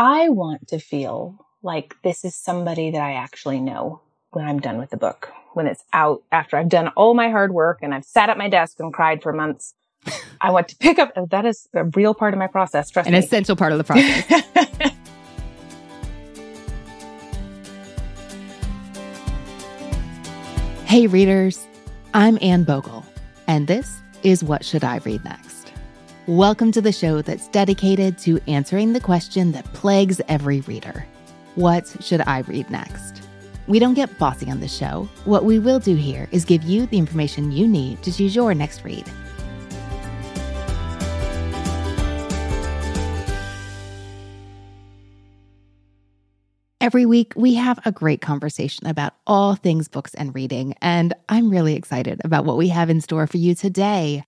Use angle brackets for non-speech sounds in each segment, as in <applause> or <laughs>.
I want to feel like this is somebody that I actually know when I'm done with the book, when it's out after I've done all my hard work and I've sat at my desk and cried for months. I want to pick up. Oh, that is a real part of my process. Trust An me. essential part of the process. <laughs> hey, readers. I'm Anne Bogle, and this is What Should I Read Next? Welcome to the show that's dedicated to answering the question that plagues every reader What should I read next? We don't get bossy on this show. What we will do here is give you the information you need to choose your next read. Every week, we have a great conversation about all things books and reading, and I'm really excited about what we have in store for you today.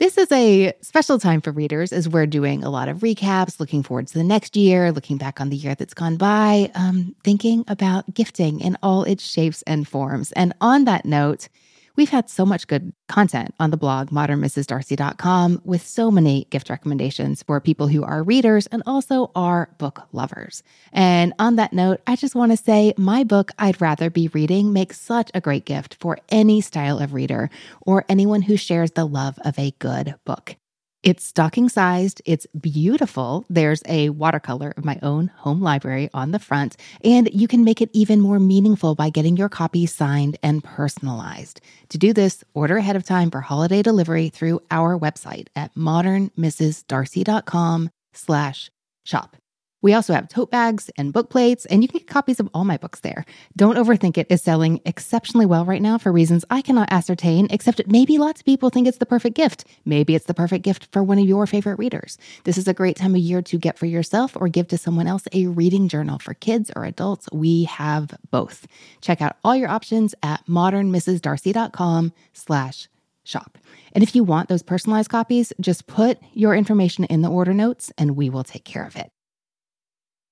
This is a special time for readers as we're doing a lot of recaps, looking forward to the next year, looking back on the year that's gone by, um, thinking about gifting in all its shapes and forms. And on that note, We've had so much good content on the blog, modernmrsdarcy.com, with so many gift recommendations for people who are readers and also are book lovers. And on that note, I just want to say my book, I'd Rather Be Reading, makes such a great gift for any style of reader or anyone who shares the love of a good book. It's stocking sized, it's beautiful. There's a watercolor of my own home library on the front, and you can make it even more meaningful by getting your copy signed and personalized. To do this, order ahead of time for holiday delivery through our website at modernmrsdarcy.com slash shop. We also have tote bags and book plates, and you can get copies of all my books there. Don't Overthink It is selling exceptionally well right now for reasons I cannot ascertain, except maybe lots of people think it's the perfect gift. Maybe it's the perfect gift for one of your favorite readers. This is a great time of year to get for yourself or give to someone else a reading journal for kids or adults. We have both. Check out all your options at modernmrsdarcy.com slash shop. And if you want those personalized copies, just put your information in the order notes and we will take care of it.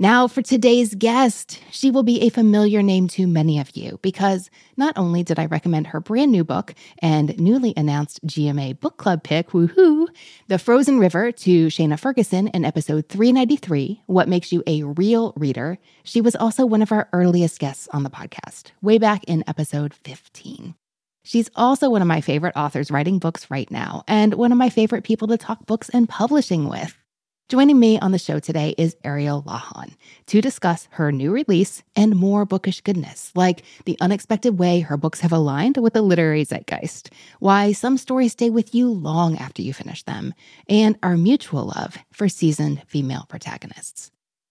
Now, for today's guest, she will be a familiar name to many of you because not only did I recommend her brand new book and newly announced GMA book club pick, woohoo, The Frozen River to Shana Ferguson in episode 393, What Makes You a Real Reader, she was also one of our earliest guests on the podcast, way back in episode 15. She's also one of my favorite authors writing books right now, and one of my favorite people to talk books and publishing with. Joining me on the show today is Ariel Lawhon to discuss her new release and more bookish goodness, like the unexpected way her books have aligned with the literary zeitgeist, why some stories stay with you long after you finish them, and our mutual love for seasoned female protagonists.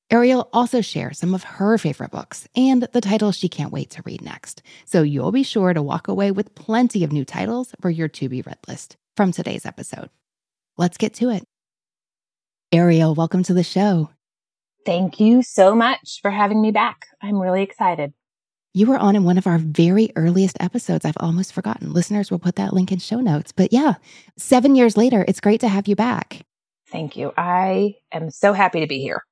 Ariel also shares some of her favorite books and the titles she can't wait to read next, so you'll be sure to walk away with plenty of new titles for your to be read list from today's episode. Let's get to it. Ariel, welcome to the show. Thank you so much for having me back. I'm really excited. You were on in one of our very earliest episodes. I've almost forgotten. Listeners will put that link in show notes. But yeah, seven years later, it's great to have you back. Thank you. I am so happy to be here.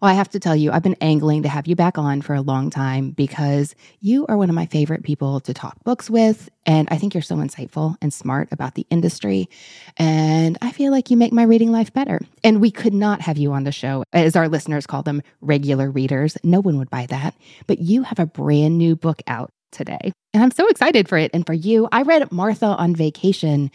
Well, I have to tell you, I've been angling to have you back on for a long time because you are one of my favorite people to talk books with. And I think you're so insightful and smart about the industry. And I feel like you make my reading life better. And we could not have you on the show, as our listeners call them, regular readers. No one would buy that. But you have a brand new book out today. And I'm so excited for it. And for you, I read Martha on Vacation,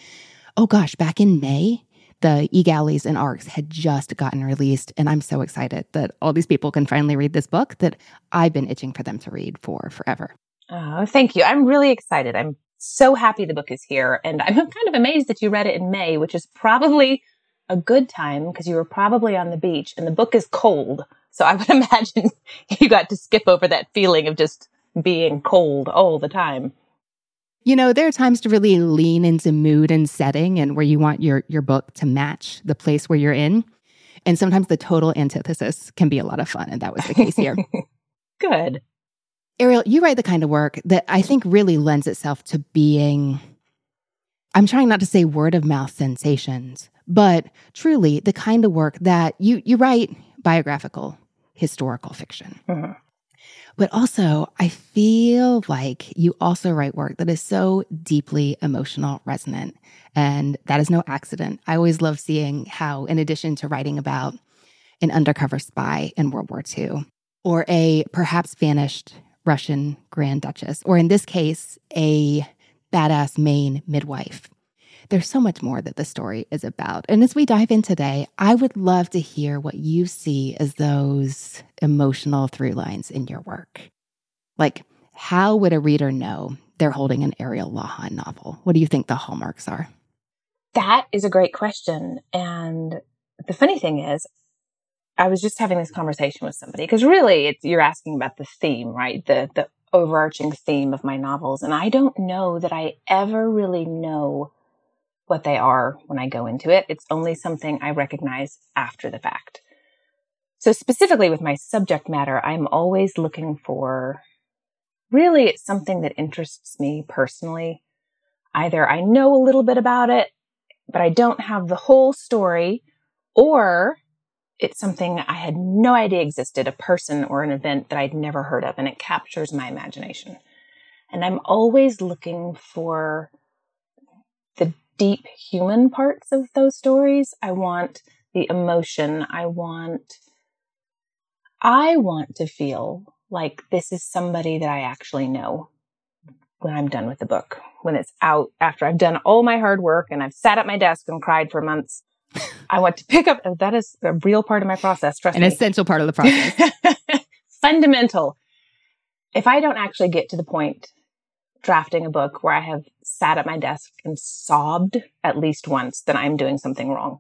oh gosh, back in May the e-galleys and arcs had just gotten released. And i'm so excited that all these people can finally read this book that i've been itching for them to read for forever. Oh thank you. I'm really excited. I'm so happy the book is here. And i'm <laughs> kind of amazed that you read it in may which is probably a good time because you were probably on the beach and the book is cold. So i would <laughs> imagine <laughs> you got to skip over that feeling of just being cold all the time you know, there are times to really lean into mood and setting and where you want your your book to match the place where you're in. And sometimes the total antithesis can be a lot of fun, and that was the case here. <laughs> Good. Ariel, you write the kind of work that I think really lends itself to being I'm trying not to say word of mouth sensations, but truly the kind of work that you you write biographical historical fiction. Mm-hmm. But also, I feel like you also write work that is so deeply emotional resonant. And that is no accident. I always love seeing how, in addition to writing about an undercover spy in World War II, or a perhaps vanished Russian Grand Duchess, or in this case, a badass Maine midwife there's so much more that the story is about. And as we dive in today, I would love to hear what you see as those emotional through lines in your work. Like, how would a reader know they're holding an Ariel Lawhon novel? What do you think the hallmarks are? That is a great question. And the funny thing is, I was just having this conversation with somebody because really you're asking about the theme, right? The, the overarching theme of my novels. And I don't know that I ever really know what they are when I go into it. It's only something I recognize after the fact. So specifically with my subject matter, I'm always looking for really it's something that interests me personally. Either I know a little bit about it, but I don't have the whole story, or it's something I had no idea existed, a person or an event that I'd never heard of, and it captures my imagination. And I'm always looking for the deep human parts of those stories. I want the emotion. I want, I want to feel like this is somebody that I actually know when I'm done with the book, when it's out after I've done all my hard work and I've sat at my desk and cried for months. I want to pick up. That is a real part of my process. Trust An me. An essential part of the process. <laughs> Fundamental. If I don't actually get to the point drafting a book where I have sat at my desk and sobbed at least once that I'm doing something wrong.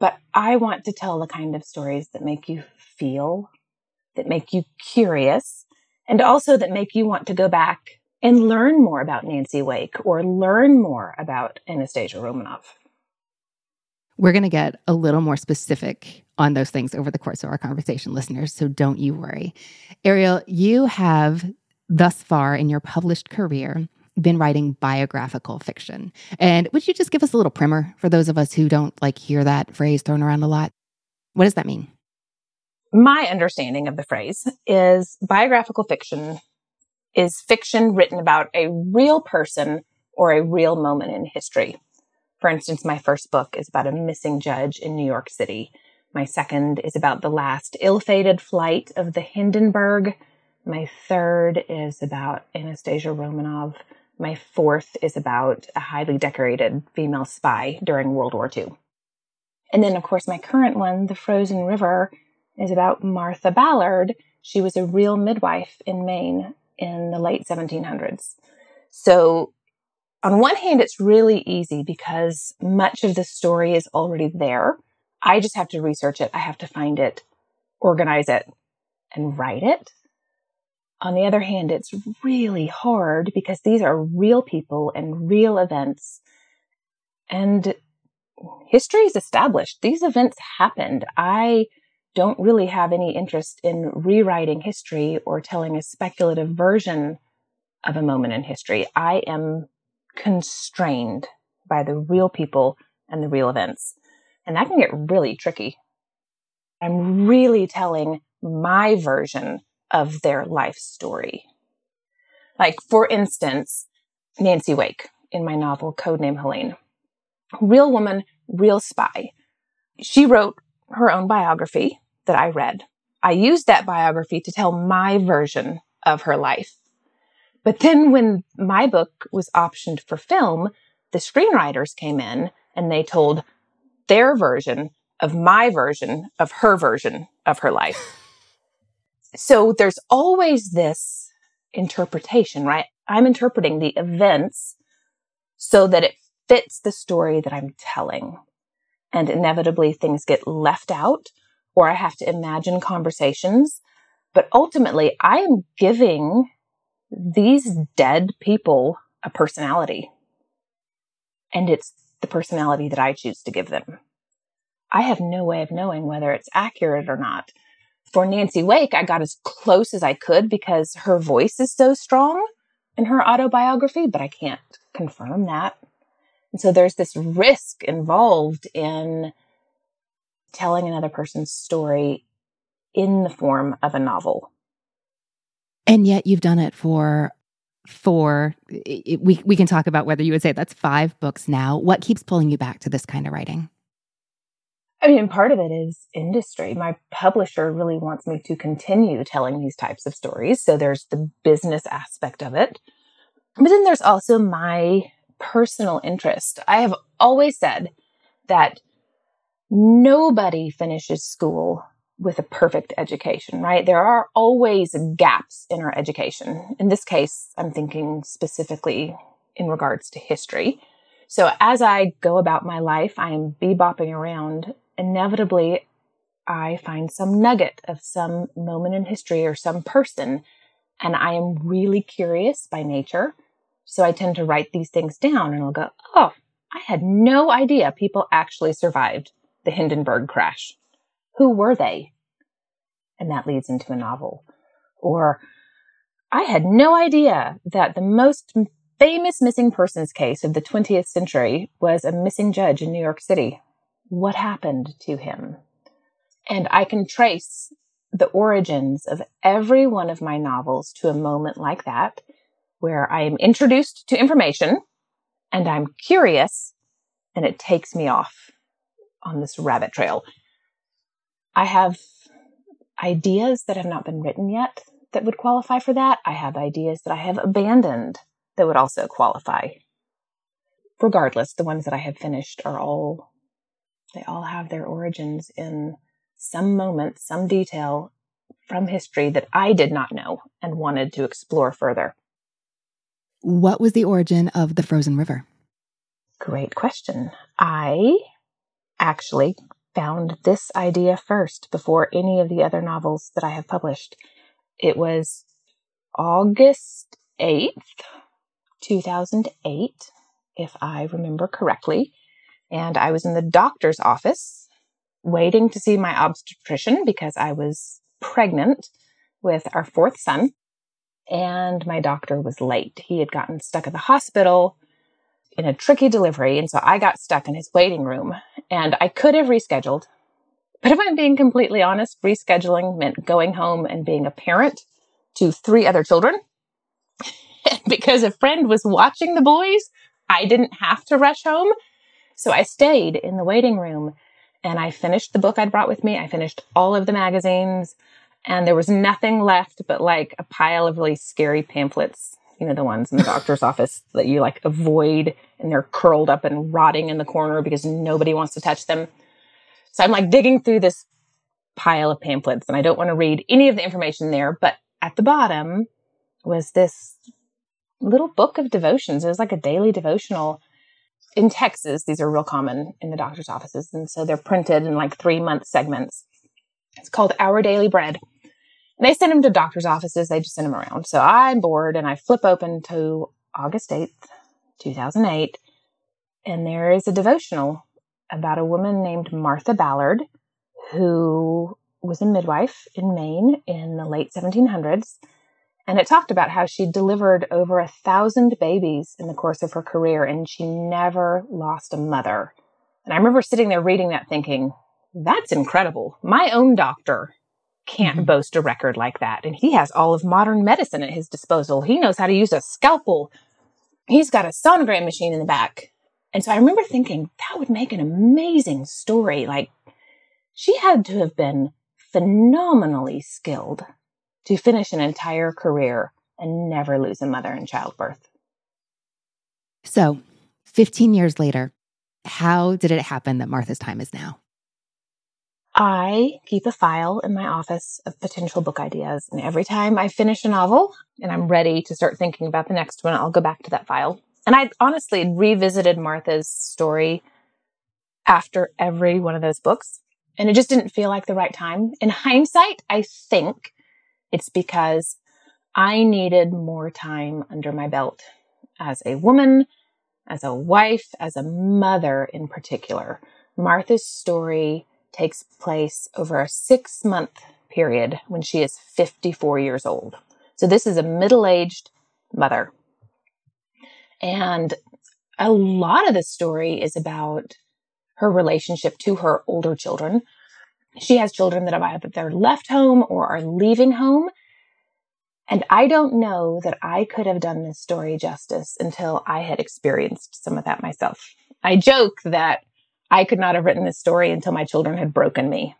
But I want to tell the kind of stories that make you feel, that make you curious, and also that make you want to go back and learn more about Nancy Wake or learn more about Anastasia Romanov. We're going to get a little more specific on those things over the course of our conversation, listeners. So don't you worry. Ariel, you have thus far in your published career been writing biographical fiction. And would you just give us a little primer for those of us who don't like hear that phrase thrown around a lot? What does that mean? My understanding of the phrase is biographical fiction is fiction written about a real person or a real moment in history. For instance, my first book is about a missing judge in New York City. My second is about the last ill fated flight of the Hindenburg my third is about Anastasia Romanov. My fourth is about a highly decorated female spy during World War II. And then, of course, my current one, The Frozen River, is about Martha Ballard. She was a real midwife in Maine in the late 1700s. So, on one hand, it's really easy because much of the story is already there. I just have to research it. I have to find it, organize it, and write it. On the other hand, it's really hard because these are real people and real events. And history is established. These events happened. I don't really have any interest in rewriting history or telling a speculative version of a moment in history. I am constrained by the real people and the real events. And that can get really tricky. I'm really telling my version of their life story. Like, for instance, Nancy Wake in my novel Codename Helene. Real woman, real spy. She wrote her own biography that I read. I used that biography to tell my version of her life. But then when my book was optioned for film, the screenwriters came in and they told their version of my version of her version of her life. <laughs> So there's always this interpretation, right? I'm interpreting the events so that it fits the story that I'm telling. And inevitably things get left out or I have to imagine conversations. But ultimately, I am giving these dead people a personality. And it's the personality that I choose to give them. I have no way of knowing whether it's accurate or not. For Nancy Wake, I got as close as I could because her voice is so strong in her autobiography, but I can't confirm that. And so there's this risk involved in telling another person's story in the form of a novel. And yet you've done it for four we we can talk about whether you would say that's five books now. What keeps pulling you back to this kind of writing? I mean, part of it is industry. My publisher really wants me to continue telling these types of stories. So there's the business aspect of it. But then there's also my personal interest. I have always said that nobody finishes school with a perfect education, right? There are always gaps in our education. In this case, I'm thinking specifically in regards to history. So as I go about my life, I am bebopping around. Inevitably, I find some nugget of some moment in history or some person, and I am really curious by nature. So I tend to write these things down and I'll go, oh, I had no idea people actually survived the Hindenburg crash. Who were they? And that leads into a novel. Or I had no idea that the most famous missing persons case of the 20th century was a missing judge in New York City. What happened to him? And I can trace the origins of every one of my novels to a moment like that, where I am introduced to information and I'm curious and it takes me off on this rabbit trail. I have ideas that have not been written yet that would qualify for that. I have ideas that I have abandoned that would also qualify. Regardless, the ones that I have finished are all, they all have their origins in some moment, some detail from history that I did not know and wanted to explore further. What was the origin of the frozen river? Great question. I actually found this idea first before any of the other novels that I have published. It was August 8th, 2008, if I remember correctly. And I was in the doctor's office waiting to see my obstetrician because I was pregnant with our fourth son. And my doctor was late. He had gotten stuck at the hospital in a tricky delivery. And so I got stuck in his waiting room and I could have rescheduled. But if I'm being completely honest, rescheduling meant going home and being a parent to three other children. <laughs> because a friend was watching the boys, I didn't have to rush home. So I stayed in the waiting room and I finished the book I'd brought with me. I finished all of the magazines and there was nothing left but like a pile of really scary pamphlets you know, the ones in the doctor's <laughs> office that you like avoid and they're curled up and rotting in the corner because nobody wants to touch them. So I'm like digging through this pile of pamphlets and I don't want to read any of the information there, but at the bottom was this little book of devotions. It was like a daily devotional in Texas. These are real common in the doctor's offices. And so they're printed in like three month segments. It's called Our Daily Bread. And they send them to doctor's offices. They just send them around. So I'm bored and I flip open to August 8th, 2008. And there is a devotional about a woman named Martha Ballard who was a midwife in Maine in the late 1700s. And it talked about how she delivered over a thousand babies in the course of her career and she never lost a mother. And I remember sitting there reading that thinking, that's incredible. My own doctor can't mm-hmm. boast a record like that. And he has all of modern medicine at his disposal. He knows how to use a scalpel. He's got a sonogram machine in the back. And so I remember thinking that would make an amazing story. Like she had to have been phenomenally skilled to finish an entire career and never lose a mother in childbirth. So, 15 years later, how did it happen that Martha's time is now? I keep a file in my office of potential book ideas. And every time I finish a novel and I'm ready to start thinking about the next one, I'll go back to that file. And I honestly revisited Martha's story after every one of those books. And it just didn't feel like the right time. In hindsight, I think it's because I needed more time under my belt as a woman, as a wife, as a mother in particular. Martha's story takes place over a six month period when she is 54 years old. So this is a middle aged mother. And a lot of the story is about her relationship to her older children. She has children that have either left home or are leaving home. And I don't know that I could have done this story justice until I had experienced some of that myself. I joke that I could not have written this story until my children had broken me.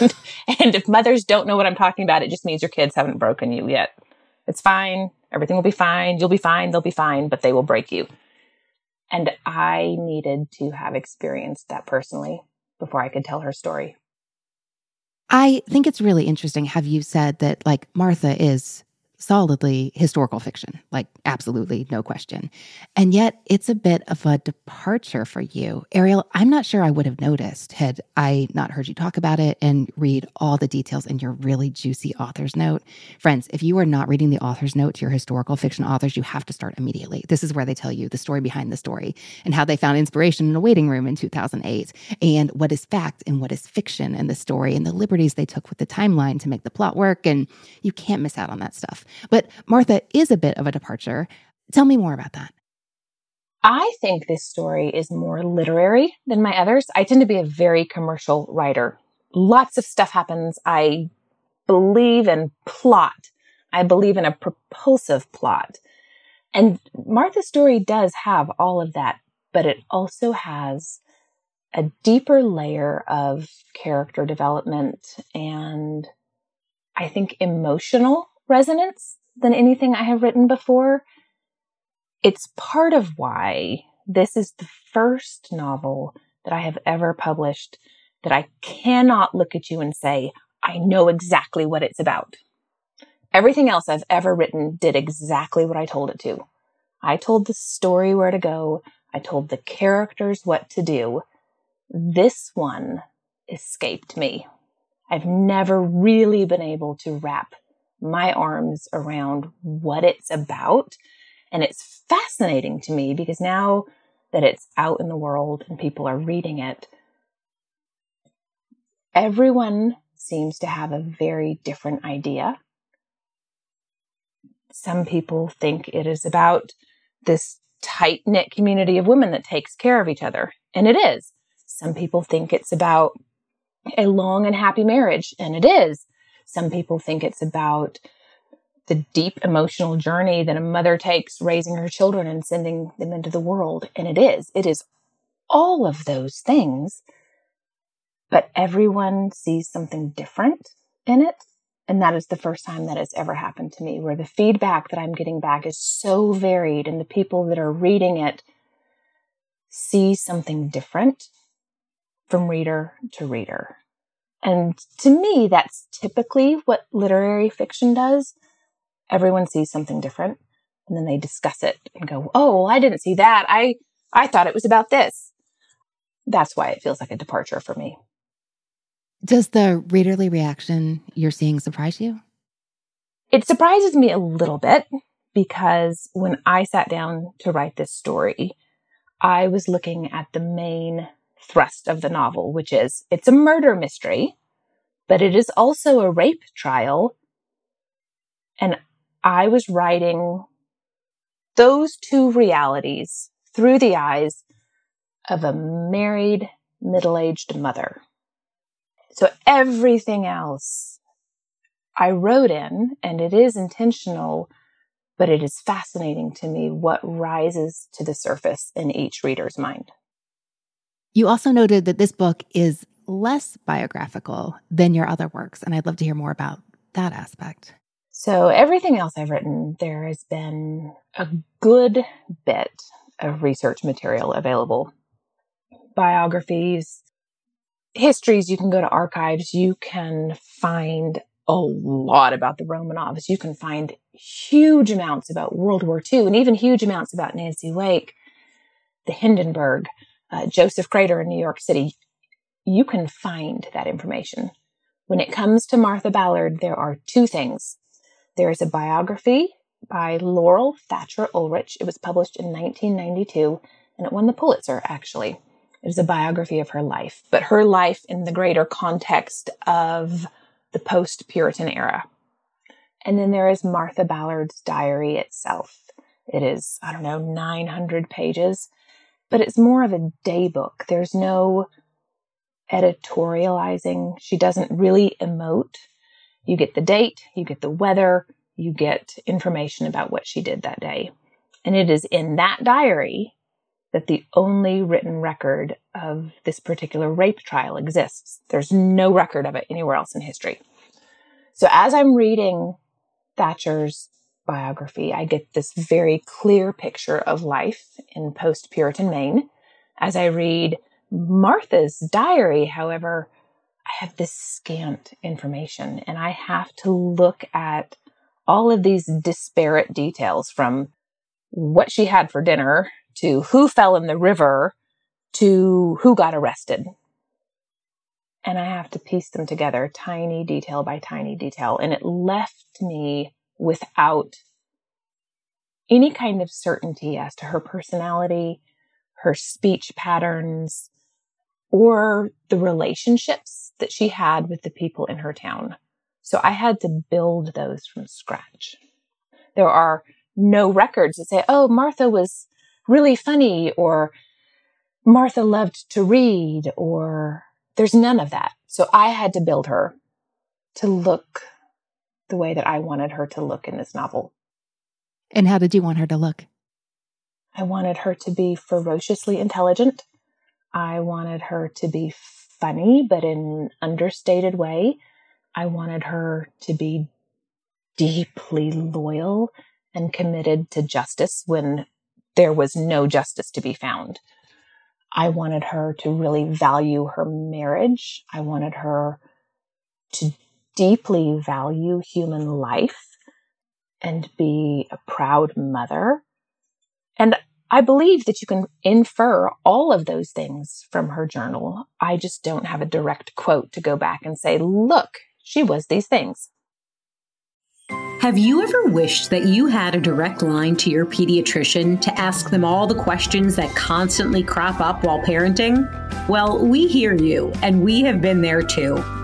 And, <laughs> and if mothers don't know what I'm talking about, it just means your kids haven't broken you yet. It's fine. Everything will be fine. You'll be fine. They'll be fine, but they will break you. And I needed to have experienced that personally before I could tell her story. I think it's really interesting. Have you said that like Martha is solidly historical fiction, like absolutely no question. And yet it's a bit of a departure for you. Ariel, I'm not sure I would have noticed had I not heard you talk about it and read all the details in your really juicy author's note. Friends, if you are not reading the author's note to your historical fiction authors, you have to start immediately. This is where they tell you the story behind the story and how they found inspiration in a waiting room in 2008 and what is fact and what is fiction in the story and the liberties they took with the timeline to make the plot work. And you can't miss out on that stuff. But Martha is a bit of a departure. Tell me more about that. I think this story is more literary than my others. I tend to be a very commercial writer. Lots of stuff happens. I believe in plot. I believe in a propulsive plot. And Martha's story does have all of that, but it also has a deeper layer of character development and I think emotional resonance than anything I have written before. It's part of why this is the first novel that I have ever published that I cannot look at you and say, I know exactly what it's about. Everything else I've ever written did exactly what I told it to. I told the story where to go. I told the characters what to do. This one escaped me. I've never really been able to wrap my arms around what it's about. And it's fascinating to me because now that it's out in the world and people are reading it, everyone seems to have a very different idea. Some people think it is about this tight knit community of women that takes care of each other. And it is. Some people think it's about a long and happy marriage. And it is. Some people think it's about the deep emotional journey that a mother takes raising her children and sending them into the world. And it is, it is all of those things, but everyone sees something different in it. And that is the first time that has ever happened to me where the feedback that I'm getting back is so varied and the people that are reading it see something different from reader to reader. And to me, that's typically what literary fiction does. Everyone sees something different and then they discuss it and go, Oh, I didn't see that. I, I thought it was about this. That's why it feels like a departure for me. Does the readerly reaction you're seeing surprise you? It surprises me a little bit because when I sat down to write this story, I was looking at the main thrust of the novel, which is it's a murder mystery, but it is also a rape trial. And I was writing those two realities through the eyes of a married middle aged mother. So everything else I wrote in, and it is intentional, but it is fascinating to me what rises to the surface in each reader's mind. You also noted that this book is less biographical than your other works, and I'd love to hear more about that aspect. So, everything else I've written, there has been a good bit of research material available biographies, histories. You can go to archives. You can find a lot about the Romanovs. You can find huge amounts about World War II and even huge amounts about Nancy Wake, the Hindenburg, uh, Joseph Crater in New York City. You can find that information. When it comes to Martha Ballard, there are two things. There is a biography by Laurel Thatcher Ulrich. It was published in 1992 and it won the Pulitzer, actually. It is a biography of her life, but her life in the greater context of the post Puritan era. And then there is Martha Ballard's diary itself. It is, I don't know, 900 pages, but it's more of a day book. There's no editorializing. She doesn't really emote. You get the date, you get the weather, you get information about what she did that day. And it is in that diary that the only written record of this particular rape trial exists. There's no record of it anywhere else in history. So as I'm reading Thatcher's biography, I get this very clear picture of life in post Puritan Maine. As I read Martha's diary, however, I have this scant information and I have to look at all of these disparate details from what she had for dinner to who fell in the river to who got arrested. And I have to piece them together tiny detail by tiny detail. And it left me without any kind of certainty as to her personality, her speech patterns, or the relationships that she had with the people in her town. So I had to build those from scratch. There are no records that say, oh, Martha was really funny or Martha loved to read or there's none of that. So I had to build her to look the way that I wanted her to look in this novel. And how did you want her to look? I wanted her to be ferociously intelligent. I wanted her to be funny, but in an understated way. I wanted her to be deeply loyal and committed to justice when there was no justice to be found. I wanted her to really value her marriage. I wanted her to deeply value human life and be a proud mother. And I believe that you can infer all of those things from her journal. I just don't have a direct quote to go back and say, look, she was these things. Have you ever wished that you had a direct line to your pediatrician to ask them all the questions that constantly crop up while parenting? Well, we hear you, and we have been there too.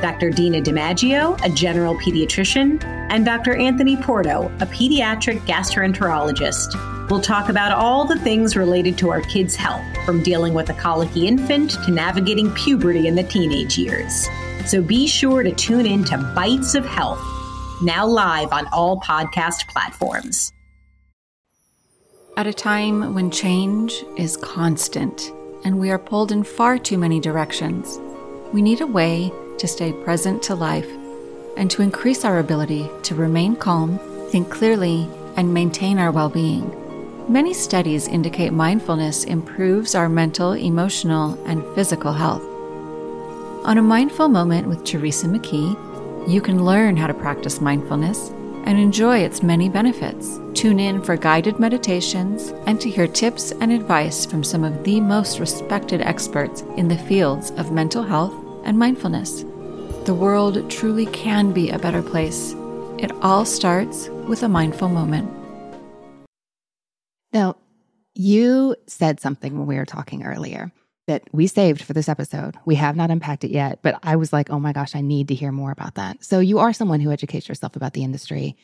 Dr. Dina DiMaggio, a general pediatrician, and Dr. Anthony Porto, a pediatric gastroenterologist. We'll talk about all the things related to our kids' health, from dealing with a colicky infant to navigating puberty in the teenage years. So be sure to tune in to Bites of Health now live on all podcast platforms. At a time when change is constant and we are pulled in far too many directions, we need a way to stay present to life and to increase our ability to remain calm, think clearly, and maintain our well being. Many studies indicate mindfulness improves our mental, emotional, and physical health. On a mindful moment with Teresa McKee, you can learn how to practice mindfulness and enjoy its many benefits. Tune in for guided meditations and to hear tips and advice from some of the most respected experts in the fields of mental health and mindfulness. The world truly can be a better place. It all starts with a mindful moment. Now, you said something when we were talking earlier that we saved for this episode. We have not unpacked it yet, but I was like, oh my gosh, I need to hear more about that. So, you are someone who educates yourself about the industry.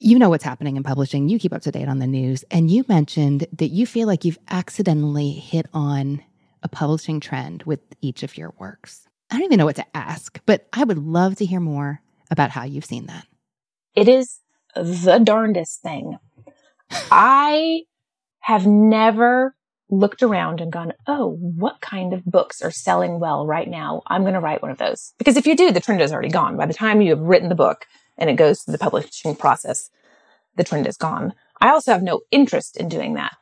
You know what's happening in publishing, you keep up to date on the news. And you mentioned that you feel like you've accidentally hit on a publishing trend with each of your works. I don't even know what to ask, but I would love to hear more about how you've seen that. It is the darndest thing. I have never looked around and gone, oh, what kind of books are selling well right now? I'm going to write one of those. Because if you do, the trend is already gone. By the time you have written the book and it goes through the publishing process, the trend is gone. I also have no interest in doing that.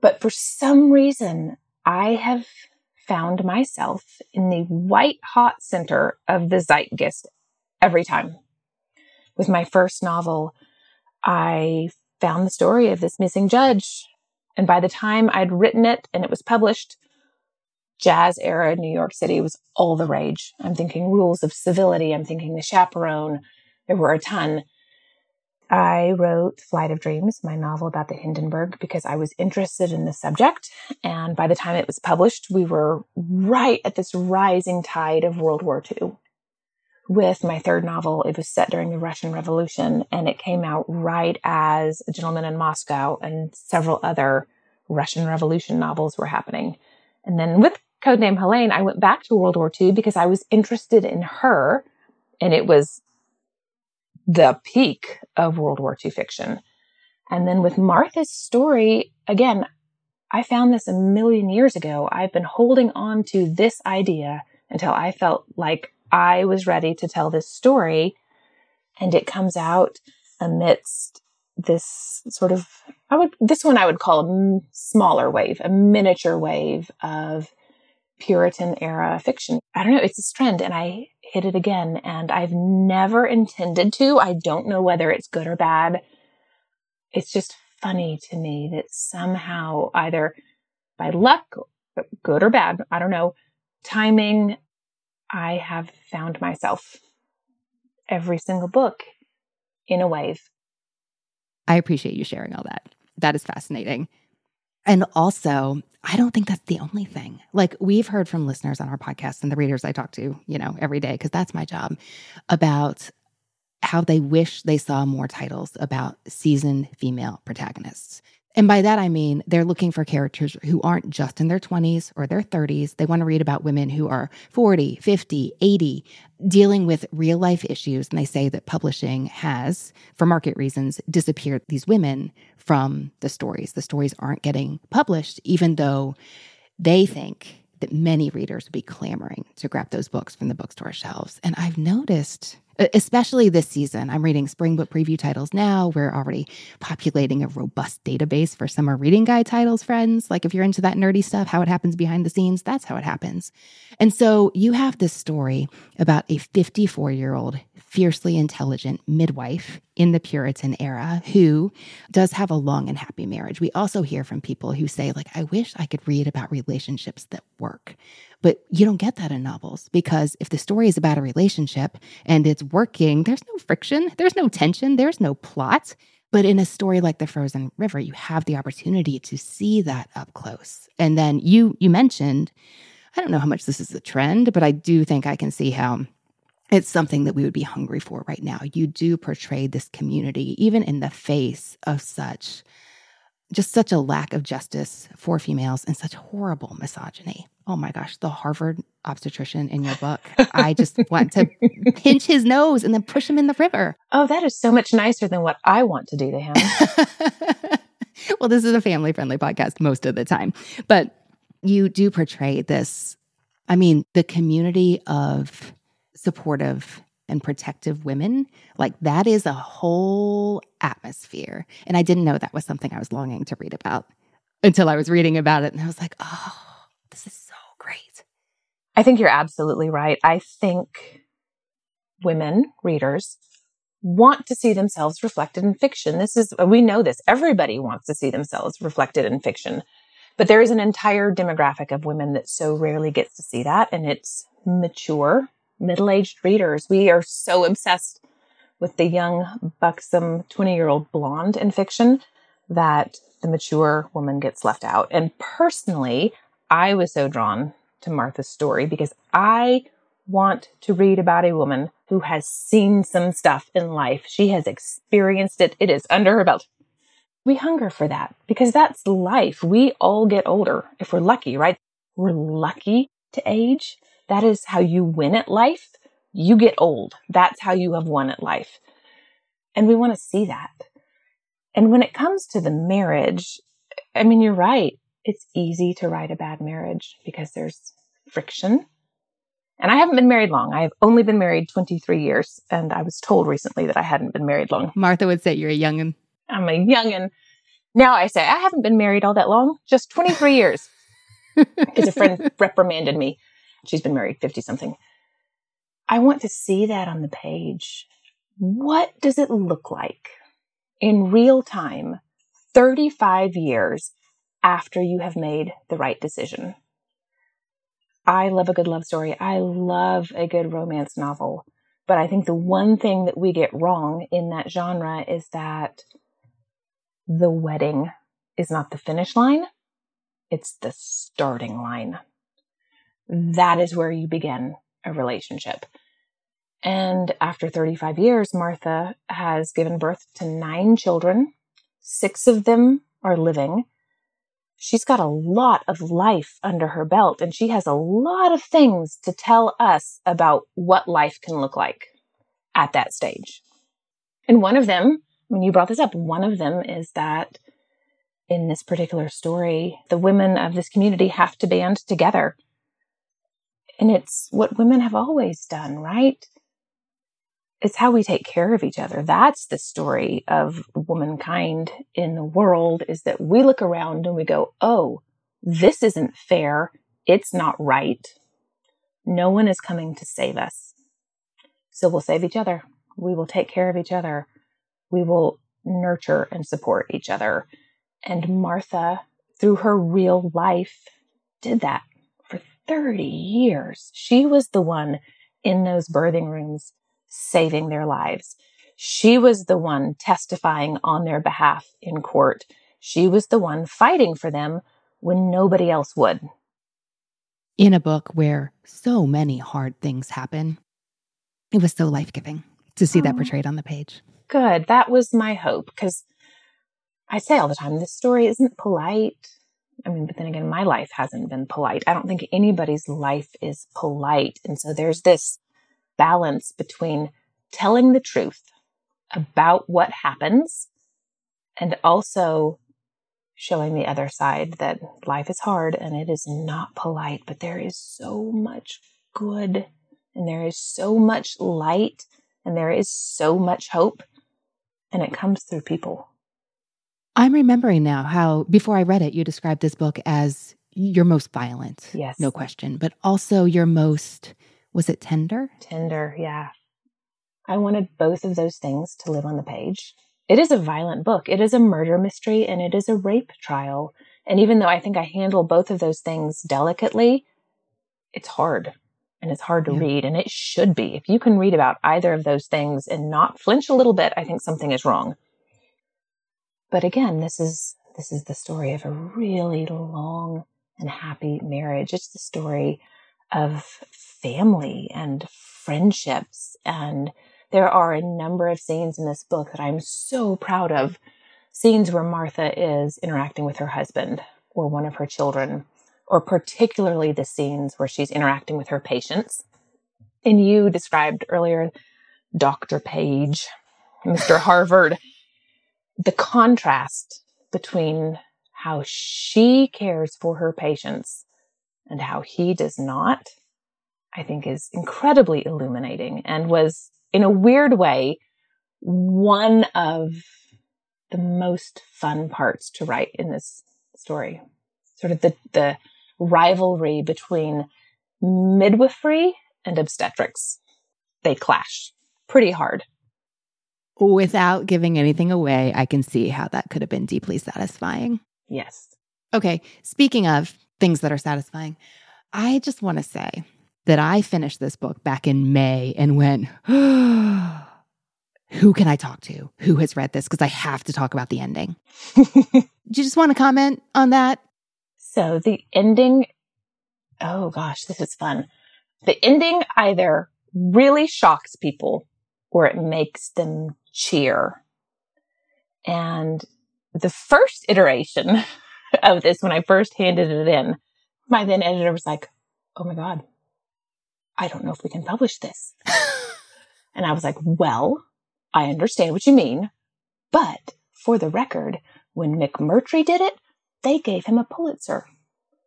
But for some reason, I have found myself in the white hot center of the zeitgeist every time. With my first novel, I found the story of this missing judge and by the time I'd written it and it was published, jazz era New York City was all the rage. I'm thinking rules of civility. I'm thinking the chaperone. There were a ton. I wrote Flight of Dreams, my novel about the Hindenburg, because I was interested in the subject. And by the time it was published, we were right at this rising tide of World War II. With my third novel, it was set during the Russian Revolution, and it came out right as A Gentleman in Moscow and several other Russian Revolution novels were happening. And then with Codename Helene, I went back to World War II because I was interested in her, and it was the peak of World War II fiction. And then with Martha's story, again, I found this a million years ago. I've been holding on to this idea until I felt like I was ready to tell this story. And it comes out amidst this sort of, I would, this one I would call a smaller wave, a miniature wave of Puritan era fiction. I don't know, it's this trend and I hit it again and I've never intended to. I don't know whether it's good or bad. It's just funny to me that somehow either by luck, good or bad, I don't know, timing, I have found myself every single book in a wave. I appreciate you sharing all that. That is fascinating. And also, I don't think that's the only thing. Like we've heard from listeners on our podcast and the readers I talk to, you know, every day, because that's my job, about how they wish they saw more titles about seasoned female protagonists. And by that, I mean they're looking for characters who aren't just in their 20s or their 30s. They want to read about women who are 40, 50, 80, dealing with real life issues. And they say that publishing has, for market reasons, disappeared these women from the stories. The stories aren't getting published, even though they think that many readers would be clamoring to grab those books from the bookstore shelves. And I've noticed especially this season. I'm reading spring book preview titles now. We're already populating a robust database for summer reading guide titles, friends. Like if you're into that nerdy stuff, how it happens behind the scenes, that's how it happens. And so you have this story about a 54 year old, fiercely intelligent midwife in the Puritan era who does have a long and happy marriage. We also hear from people who say, like, I wish I could read about relationships that work. But you don't get that in novels because if the story is about a relationship and it's working, there's no friction, there's no tension, there's no plot. But in a story like The Frozen River, you have the opportunity to see that up close. And then you you mentioned, I don't know how much this is a trend, but I do think I can see how it's something that we would be hungry for right now. You do portray this community, even in the face of such just such a lack of justice for females and such horrible misogyny. Oh my gosh, the Harvard obstetrician in your book. I just <laughs> want to pinch his nose and then push him in the river. Oh, that is so much nicer than what I want to do to him. <laughs> well, this is a family friendly podcast most of the time, but you do portray this. I mean, the community of supportive and protective women, like that is a whole atmosphere. And I didn't know that was something I was longing to read about until I was reading about it. And I was like, oh, this is so great. I think you're absolutely right. I think women, readers, want to see themselves reflected in fiction. This is, we know this. Everybody wants to see themselves reflected in fiction. But there is an entire demographic of women that so rarely gets to see that. And it's mature, middle aged readers. We are so obsessed with the young, buxom 20 year old blonde in fiction that the mature woman gets left out. And personally, I was so drawn to Martha's story because I want to read about a woman who has seen some stuff in life. She has experienced it. It is under her belt. We hunger for that because that's life. We all get older if we're lucky, right? We're lucky to age. That is how you win at life. You get old. That's how you have won at life. And we want to see that. And when it comes to the marriage, I mean, you're right. It's easy to write a bad marriage because there's friction. And I haven't been married long. I have only been married 23 years. And I was told recently that I hadn't been married long. Martha would say you're a youngin'. I'm a youngin'. Now I say I haven't been married all that long, just 23 years. <laughs> Because a friend reprimanded me. She's been married 50 something. I want to see that on the page. What does it look like in real time, 35 years after you have made the right decision? I love a good love story. I love a good romance novel. But I think the one thing that we get wrong in that genre is that the wedding is not the finish line, it's the starting line. That is where you begin a relationship. And after 35 years, Martha has given birth to nine children. Six of them are living. She's got a lot of life under her belt, and she has a lot of things to tell us about what life can look like at that stage. And one of them when you brought this up, one of them is that in this particular story, the women of this community have to band together. And it's what women have always done, right? It's how we take care of each other. That's the story of womankind in the world is that we look around and we go, oh, this isn't fair. It's not right. No one is coming to save us. So we'll save each other. We will take care of each other we will nurture and support each other. And Martha, through her real life, did that 30 years. She was the one in those birthing rooms saving their lives. She was the one testifying on their behalf in court. She was the one fighting for them when nobody else would. In a book where so many hard things happen, it was so life giving to see that mm-hmm. portrayed on the page good. That was my hope because I say all the time, this story isn't polite. I mean, but then again, my life hasn't been polite. I don't think anybody's life is polite. And so there's this balance between telling the truth about what happens and also showing the other side that life is hard and it is not polite, but there is so much good and there is so much light and there is so much hope and it comes through people. I'm remembering now how before I read it, you described this book as your most violent. Yes. No question. But also your most, was it tender? Tender, yeah. I wanted both of those things to live on the page. It is a violent book. It is a murder mystery and it is a rape trial. And even though I think I handle both of those things delicately, it's hard and it's hard to yeah. read and it should be. If you can read about either of those things and not flinch a little bit, I think something is wrong. But again, this is this is the story of a really long and happy marriage. It's the story of family and friendships and there are a number of scenes in this book that I'm so proud of. Scenes where Martha is interacting with her husband or one of her children or particularly the scenes where she's interacting with her patients. And you described earlier Dr. Page, Mr. Harvard, the contrast between how she cares for her patients and how he does not, I think is incredibly illuminating and was, in a weird way, one of the most fun parts to write in this story. Sort of the, the rivalry between midwifery and obstetrics. They clash pretty hard. Without giving anything away, I can see how that could have been deeply satisfying. Yes. Okay, speaking of things that are satisfying, I just want to say that I finished this book back in May and went, <gasps> who can I talk to? Who has read this? Because I have to talk about the ending. <laughs> Do you just want to comment on that? So the ending, oh gosh, this is fun. The ending either really shocks people or it makes them cheer. And the first iteration <laughs> of this, when I first handed it in, my then editor was like, Oh my God, I don't know if we can publish this. <laughs> and I was like, Well, I understand what you mean. But for the record, when McMurtry did it, they gave him a Pulitzer.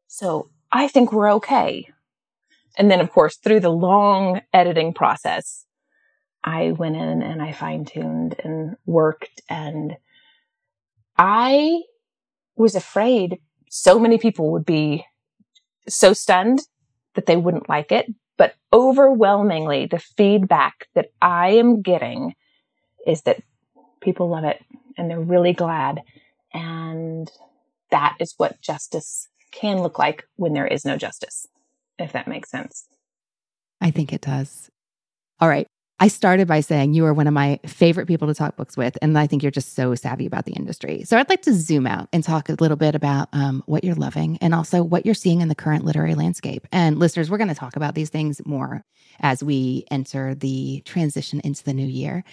So I think we're okay. And then, of course, through the long editing process, I went in and I fine tuned and worked. And I was afraid so many people would be so stunned that they wouldn't like it. But overwhelmingly, the feedback that I am getting is that people love it and they're really glad. And that is what justice can look like when there is no justice, if that makes sense. I think it does. All right. I started by saying you are one of my favorite people to talk books with, and I think you're just so savvy about the industry. So I'd like to zoom out and talk a little bit about um, what you're loving and also what you're seeing in the current literary landscape. And listeners, we're going to talk about these things more as we enter the transition into the new year.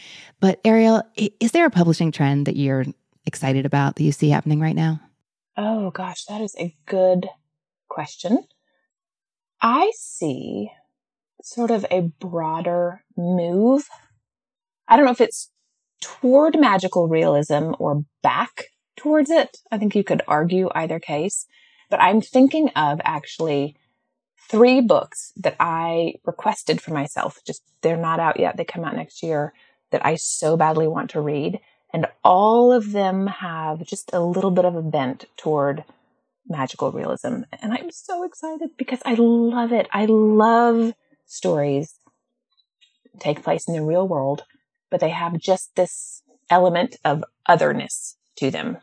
But Ariel, is there a publishing trend that you're excited about that you see happening right now? Oh gosh, that is a good question. I see sort of a broader move. I don't know if it's toward magical realism or back towards it. I think you could argue either case, but I'm thinking of actually three books that I requested for myself. Just they're not out yet. They come out next year that I so badly want to read. And all of them have just a little bit of a bent toward magical realism. And I'm so excited because I love it. I love stories take place in the real world, but they have just this element of otherness to them.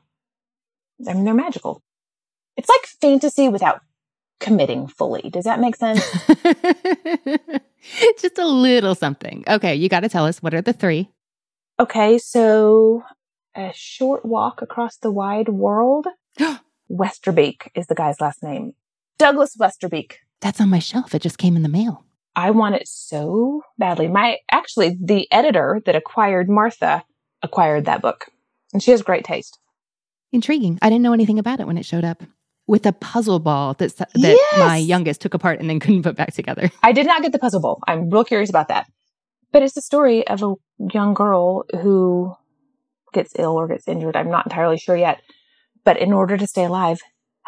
I mean, they're magical. It's like fantasy without committing fully. Does that make sense? <laughs> just a little something. Okay, you got to tell us what are the three? Okay, so a short walk across the wide world. <gasps> Westerbeke is the guy's last name. Douglas Westerbeke. That's on my shelf. It just came in the mail. I want it so badly. My actually the editor that acquired Martha acquired that book. And she has great taste. Intriguing. I didn't know anything about it when it showed up. With a puzzle ball that that yes! my youngest took apart and then couldn't put back together. <laughs> I did not get the puzzle ball. I'm real curious about that. But it's the story of a young girl who gets ill or gets injured. I'm not entirely sure yet. But in order to stay alive,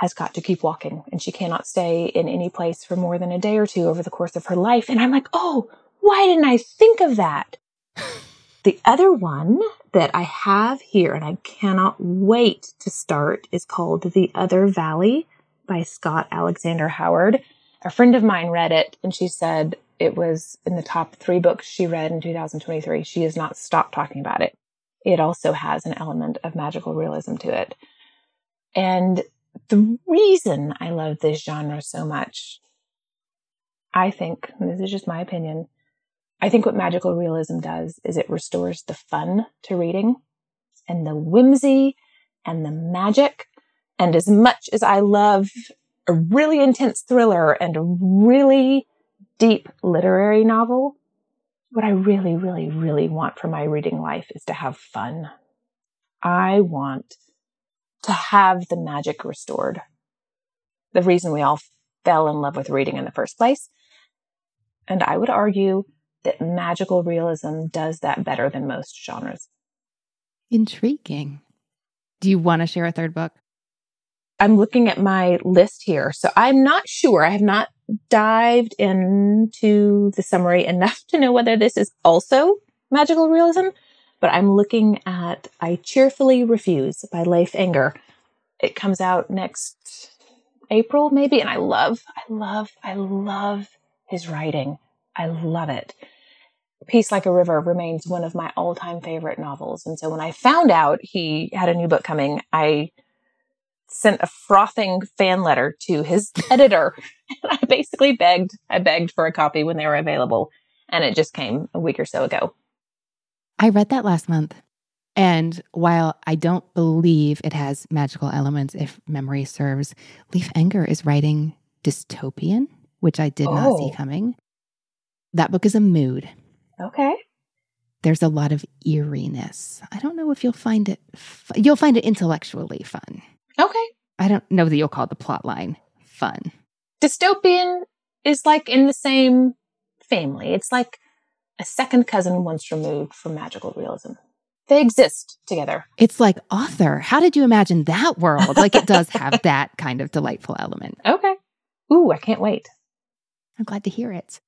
has got to keep walking and she cannot stay in any place for more than a day or two over the course of her life. And I'm like, oh, why didn't I think of that? the other one that I have here and I cannot wait to start is called The Other Valley by Scott Alexander Howard. A friend of mine read it and she said it was in the top three books she read in 2023. She has not stopped talking about it. It also has an element of magical realism to it. And the reason I love this genre so much, I think, this is just my opinion, I think what magical realism does is it restores the fun to reading and the whimsy and the magic. And as much as I love a really intense thriller and a really deep literary novel, what I really, really, really want for my reading life is to have fun. I want to have the magic restored. The reason we all fell in love with reading in the first place. And I would argue that magical realism does that better than most genres. Intriguing. Do you want to share a third book? I'm looking at my list here. So I'm not sure. I have not dived into the summary enough to know whether this is also magical realism, but I'm looking at I Cheerfully Refuse by Leif Enger. It comes out next April, maybe, and I love, I love, I love his writing. I love it. Peace Like a River remains one of my all time favorite novels. And so when I found out he had a new book coming, I sent a frothing fan letter to his <laughs> editor. and I basically begged, I begged for a copy when they were available. And it just came a week or so ago. I read that last month. And while I don't believe it has magical elements, if memory serves, Leif Enger is writing dystopian, which I did oh. not see oh. coming. That book is a mood. Okay. There's a lot of eeriness. I don't know if you'll find it. Fu- you'll find it intellectually fun. Okay. I don't know that you'll call the plot line fun. Dystopian is like in the same family. It's like a second cousin once removed from magical realism. They exist together. It's like author. How did you imagine that world? Like it does have <laughs> that kind of delightful element. Okay. Ooh, I can't wait. I'm glad to hear it.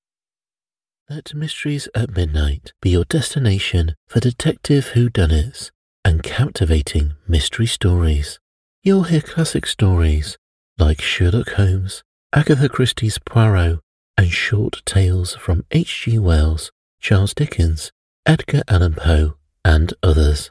Let Mysteries at Midnight be your destination for detective whodunits and captivating mystery stories. You'll hear classic stories like Sherlock Holmes, Agatha Christie's Poirot, and short tales from H.G. Wells, Charles Dickens, Edgar Allan Poe, and others.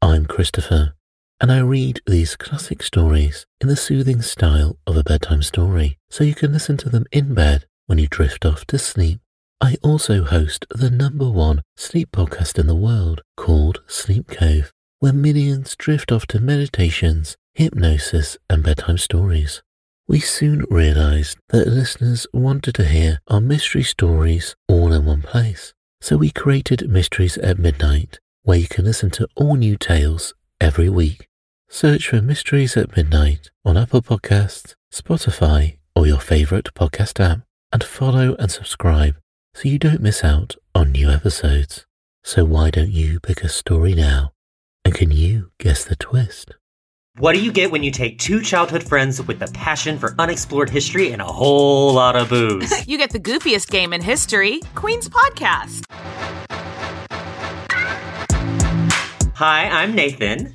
I'm Christopher, and I read these classic stories in the soothing style of a bedtime story, so you can listen to them in bed when you drift off to sleep. I also host the number one sleep podcast in the world called Sleep Cove, where millions drift off to meditations, hypnosis, and bedtime stories. We soon realized that listeners wanted to hear our mystery stories all in one place. So we created Mysteries at Midnight, where you can listen to all new tales every week. Search for Mysteries at Midnight on Apple Podcasts, Spotify, or your favorite podcast app, and follow and subscribe so you don't miss out on new episodes. So why don't you pick a story now? And can you guess the twist? What do you get when you take two childhood friends with a passion for unexplored history and a whole lot of booze? <laughs> you get the goofiest game in history, Queen's Podcast. Hi, I'm Nathan.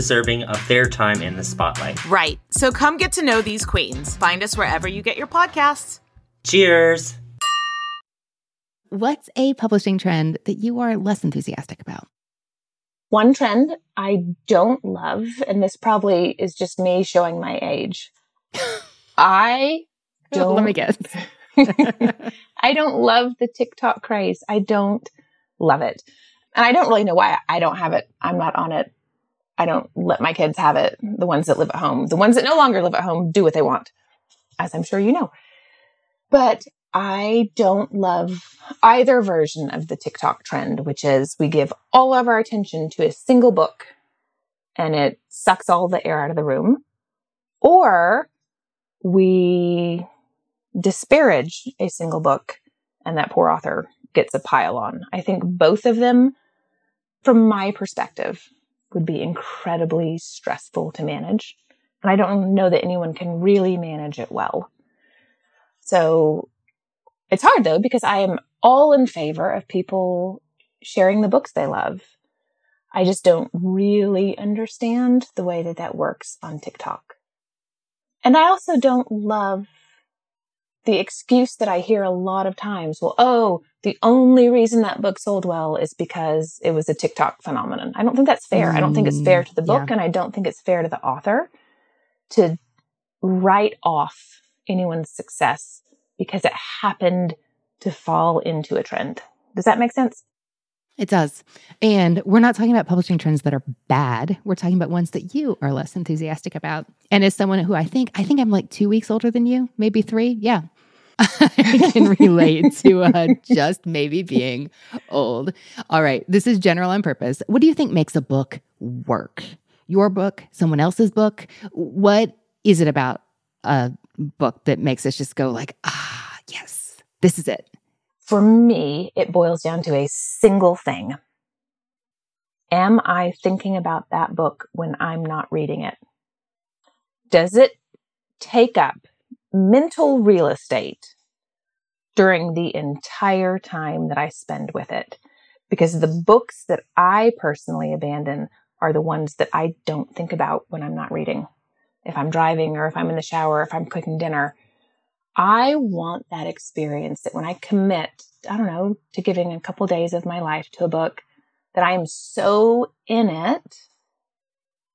deserving of their time in the spotlight. Right. So come get to know these queens. Find us wherever you get your podcasts. Cheers. What's a publishing trend that you are less enthusiastic about? One trend I don't love, and this probably is just me showing my age. <laughs> I don't. <laughs> Let me guess. <laughs> I don't love the TikTok craze. I don't love it. And I don't really know why I don't have it. I'm not on it. I don't let my kids have it. The ones that live at home, the ones that no longer live at home do what they want, as I'm sure you know. But I don't love either version of the TikTok trend, which is we give all of our attention to a single book and it sucks all the air out of the room, or we disparage a single book and that poor author gets a pile on. I think both of them, from my perspective, would be incredibly stressful to manage. And I don't know that anyone can really manage it well. So it's hard though, because I am all in favor of people sharing the books they love. I just don't really understand the way that that works on TikTok. And I also don't love the excuse that I hear a lot of times. Well, oh, the only reason that book sold well is because it was a TikTok phenomenon. I don't think that's fair. Mm, I don't think it's fair to the book yeah. and I don't think it's fair to the author to write off anyone's success because it happened to fall into a trend. Does that make sense? It does. And we're not talking about publishing trends that are bad. We're talking about ones that you are less enthusiastic about. And as someone who I think, I think I'm like two weeks older than you, maybe three. Yeah. <laughs> I can relate to uh, just maybe being old. All right. This is general on purpose. What do you think makes a book work? Your book, someone else's book? What is it about a book that makes us just go like, ah, yes, this is it? For me, it boils down to a single thing. Am I thinking about that book when I'm not reading it? does it take up mental real estate during the entire time that I spend with it? Because the books that I personally abandon are the ones that I don't think about when I'm not reading. If I'm driving or if I'm in the shower, if I'm cooking dinner, I want that experience that when I commit, I don't know, to giving a couple days of my life to a book, that I am so in it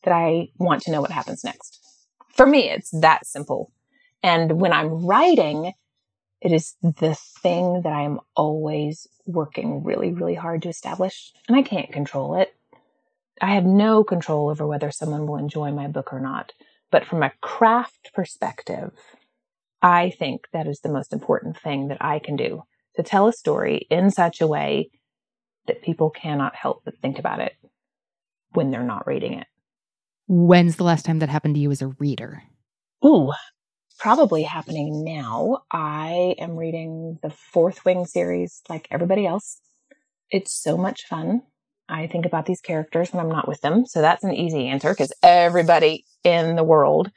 that I want to know what happens next. For me, it's that simple. And when I'm writing, it is the thing that I am always working really, really hard to establish. And I can't control it. I have no control over whether someone will enjoy my book or not. But from a craft perspective, I think that is the most important thing that I can do to tell a story in such a way that people cannot help but think about it when they're not reading it. When's the last time that happened to you as a reader? Ooh, probably happening now. I am reading the Fourth Wing series like everybody else. It's so much fun. I think about these characters when I'm not with them. So that's an easy answer because everybody in the world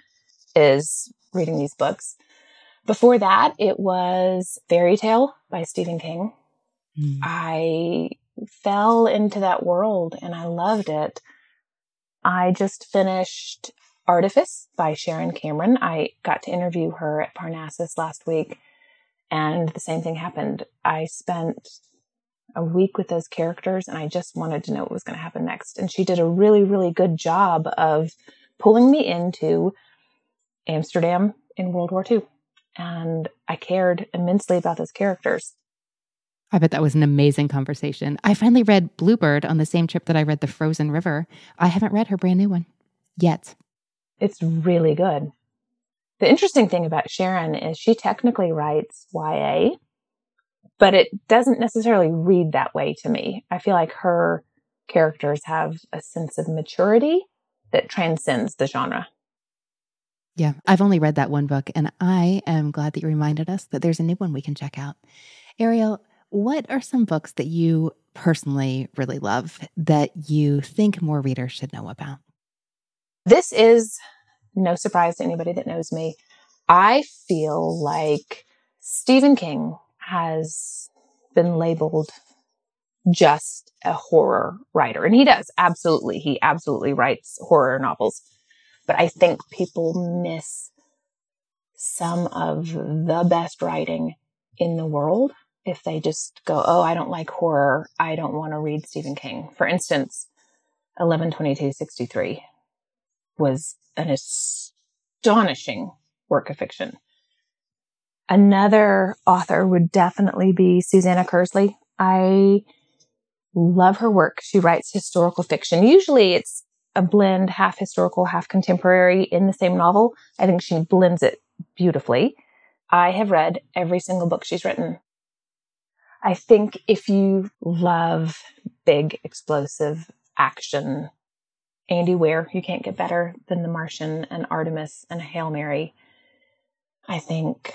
is reading these books. Before that, it was Fairy Tale by Stephen King. Mm. I fell into that world and I loved it. I just finished Artifice by Sharon Cameron. I got to interview her at Parnassus last week, and the same thing happened. I spent a week with those characters and I just wanted to know what was going to happen next. And she did a really, really good job of pulling me into Amsterdam in World War II. And I cared immensely about those characters. I bet that was an amazing conversation. I finally read Bluebird on the same trip that I read The Frozen River. I haven't read her brand new one yet. It's really good. The interesting thing about Sharon is she technically writes YA, but it doesn't necessarily read that way to me. I feel like her characters have a sense of maturity that transcends the genre. Yeah, I've only read that one book, and I am glad that you reminded us that there's a new one we can check out. Ariel, what are some books that you personally really love that you think more readers should know about? This is no surprise to anybody that knows me. I feel like Stephen King has been labeled just a horror writer. And he does, absolutely. He absolutely writes horror novels. But I think people miss some of the best writing in the world if they just go, oh, I don't like horror. I don't want to read Stephen King. For instance, 11/22/63 was an astonishing work of fiction. Another author would definitely be Susanna Kearsley. I love her work. She writes historical fiction. Usually it's a blend, half historical, half contemporary in the same novel. I think she blends it beautifully. I have read every single book she's written. I think if you love big, explosive action, Andy Weir, you can't get better than The Martian and Artemis and Hail Mary. I think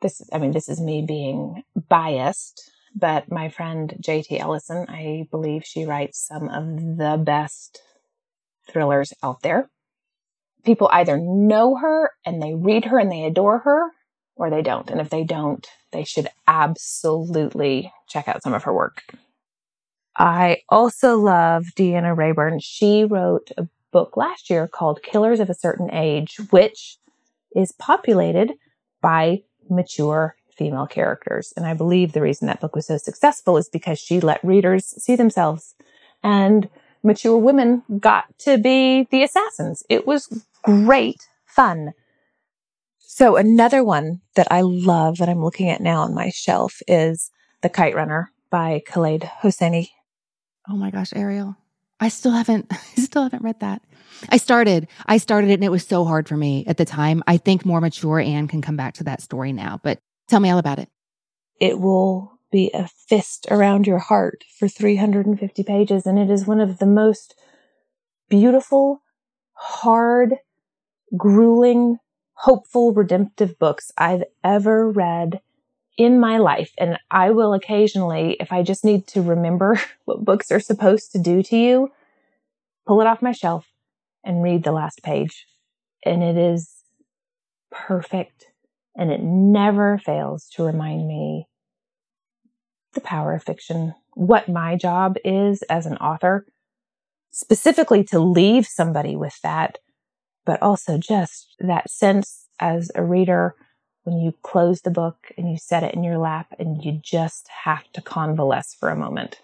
this, I mean, this is me being biased, but my friend JT Ellison, I believe she writes some of the best thrillers out there. People either know her and they read her and they adore her, or they don't. And if they don't, they should absolutely check out some of her work. I also love Deanna Raybourn. She wrote a book last year called Killers of a Certain Age, which is populated by mature female characters. And I believe the reason that book was so successful is because she let readers see themselves and mature women got to be the assassins. It was great fun. So another one that I love that I'm looking at now on my shelf is The Kite Runner by Khaled Hosseini. Oh my gosh, Ariel. I still haven't <laughs> I still haven't read that. I started. I started it and it was so hard for me at the time. I think more mature Anne can come back to that story now, but tell me all about it. It will be a fist around your heart for 350 pages and it is one of the most beautiful, hard, grueling hopeful, redemptive books I've ever read in my life. And I will occasionally, if I just need to remember <laughs> what books are supposed to do to you, pull it off my shelf and read the last page. And it is perfect and it never fails to remind me the power of fiction, what my job is as an author, specifically to leave somebody with that, but also just that sense as a reader when you close the book and you set it in your lap and you just have to convalesce for a moment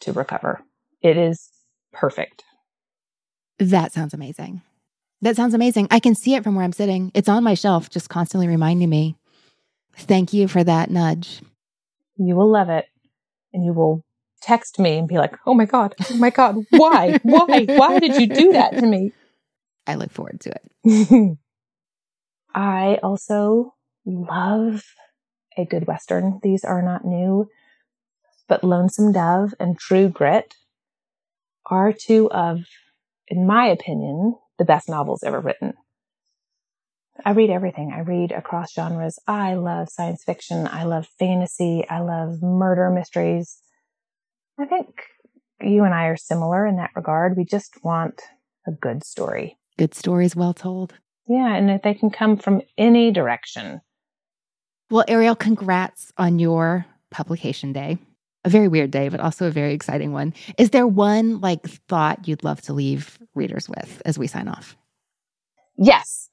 to recover. It is perfect. That sounds amazing. That sounds amazing. I can see it from where I'm sitting. It's on my shelf, just constantly reminding me. Thank you for that nudge. You will love it. And you will text me and be like, oh my God, oh my God, why? <laughs> why? Why did you do that to me? I look forward to it. <laughs> I also love a good Western. These are not new, but Lonesome Dove and True Grit are two of, in my opinion, the best novels ever written. I read everything. I read across genres. I love science fiction. I love fantasy. I love murder mysteries. I think you and I are similar in that regard. We just want a good story. Good stories well told. Yeah, and they can come from any direction. Well, Ariel, congrats on your publication day. A very weird day, but also a very exciting one. Is there one like thought you'd love to leave readers with as we sign off? Yes.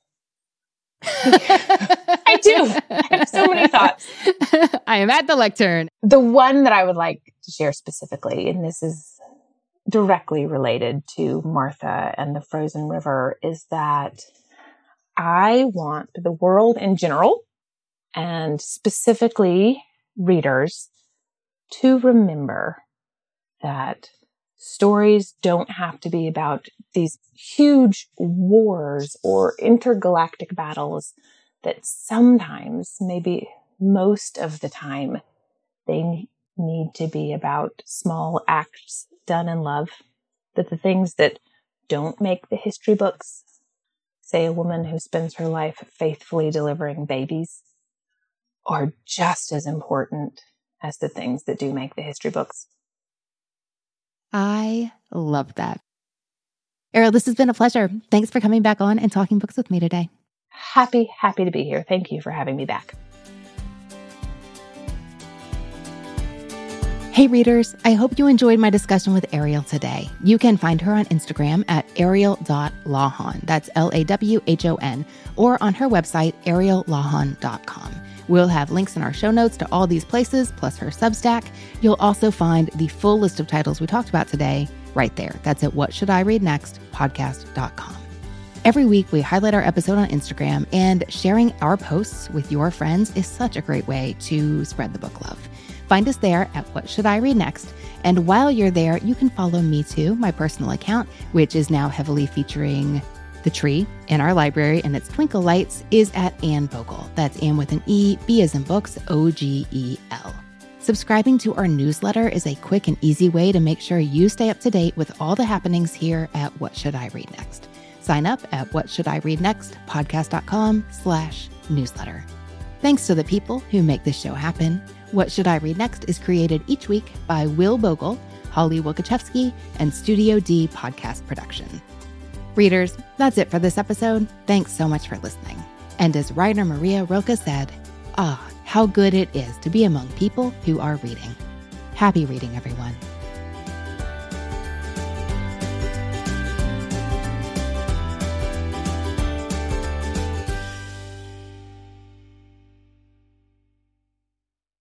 <laughs> I do. I have so many thoughts. <laughs> I am at the lectern. The one that I would like to share specifically, and this is directly related to Martha and the frozen river, is that I want the world in general and specifically readers to remember that stories don't have to be about these huge wars or intergalactic battles that sometimes, maybe most of the time, they need to be about small acts done in love. That the things that don't make the history books, say a woman who spends her life faithfully delivering babies, are just as important as the things that do make the history books. I love that. Ariel, this has been a pleasure. Thanks for coming back on and talking books with me today. Happy, happy to be here. Thank you for having me back. Hey, readers, I hope you enjoyed my discussion with Ariel today. You can find her on Instagram at ariel.lawhon, that's L A W H O N, or on her website, ariellawhon.com. We'll have links in our show notes to all these places, plus her Substack. You'll also find the full list of titles we talked about today right there. That's at What Should I Read Next podcast.com. Every week, we highlight our episode on Instagram, and sharing our posts with your friends is such a great way to spread the book love. Find us there at What Should I Read Next? And while you're there, you can follow me too, my personal account, which is now heavily featuring the tree in our library and its twinkle lights is at Anne Bogel. That's Anne with an E, B as in books, O G E L. Subscribing to our newsletter is a quick and easy way to make sure you stay up to date with all the happenings here at What Should I Read Next. Sign up at What Should I Read Next podcast.com slash newsletter. Thanks to the people who make this show happen. What Should I Read Next is created each week by Will Bogel, Holly Wielkoszewski, and Studio D Podcast Production. Readers, that's it for this episode. Thanks so much for listening. And as Rainer Maria Rilke said, ah, how good it is to be among people who are reading. Happy reading, everyone.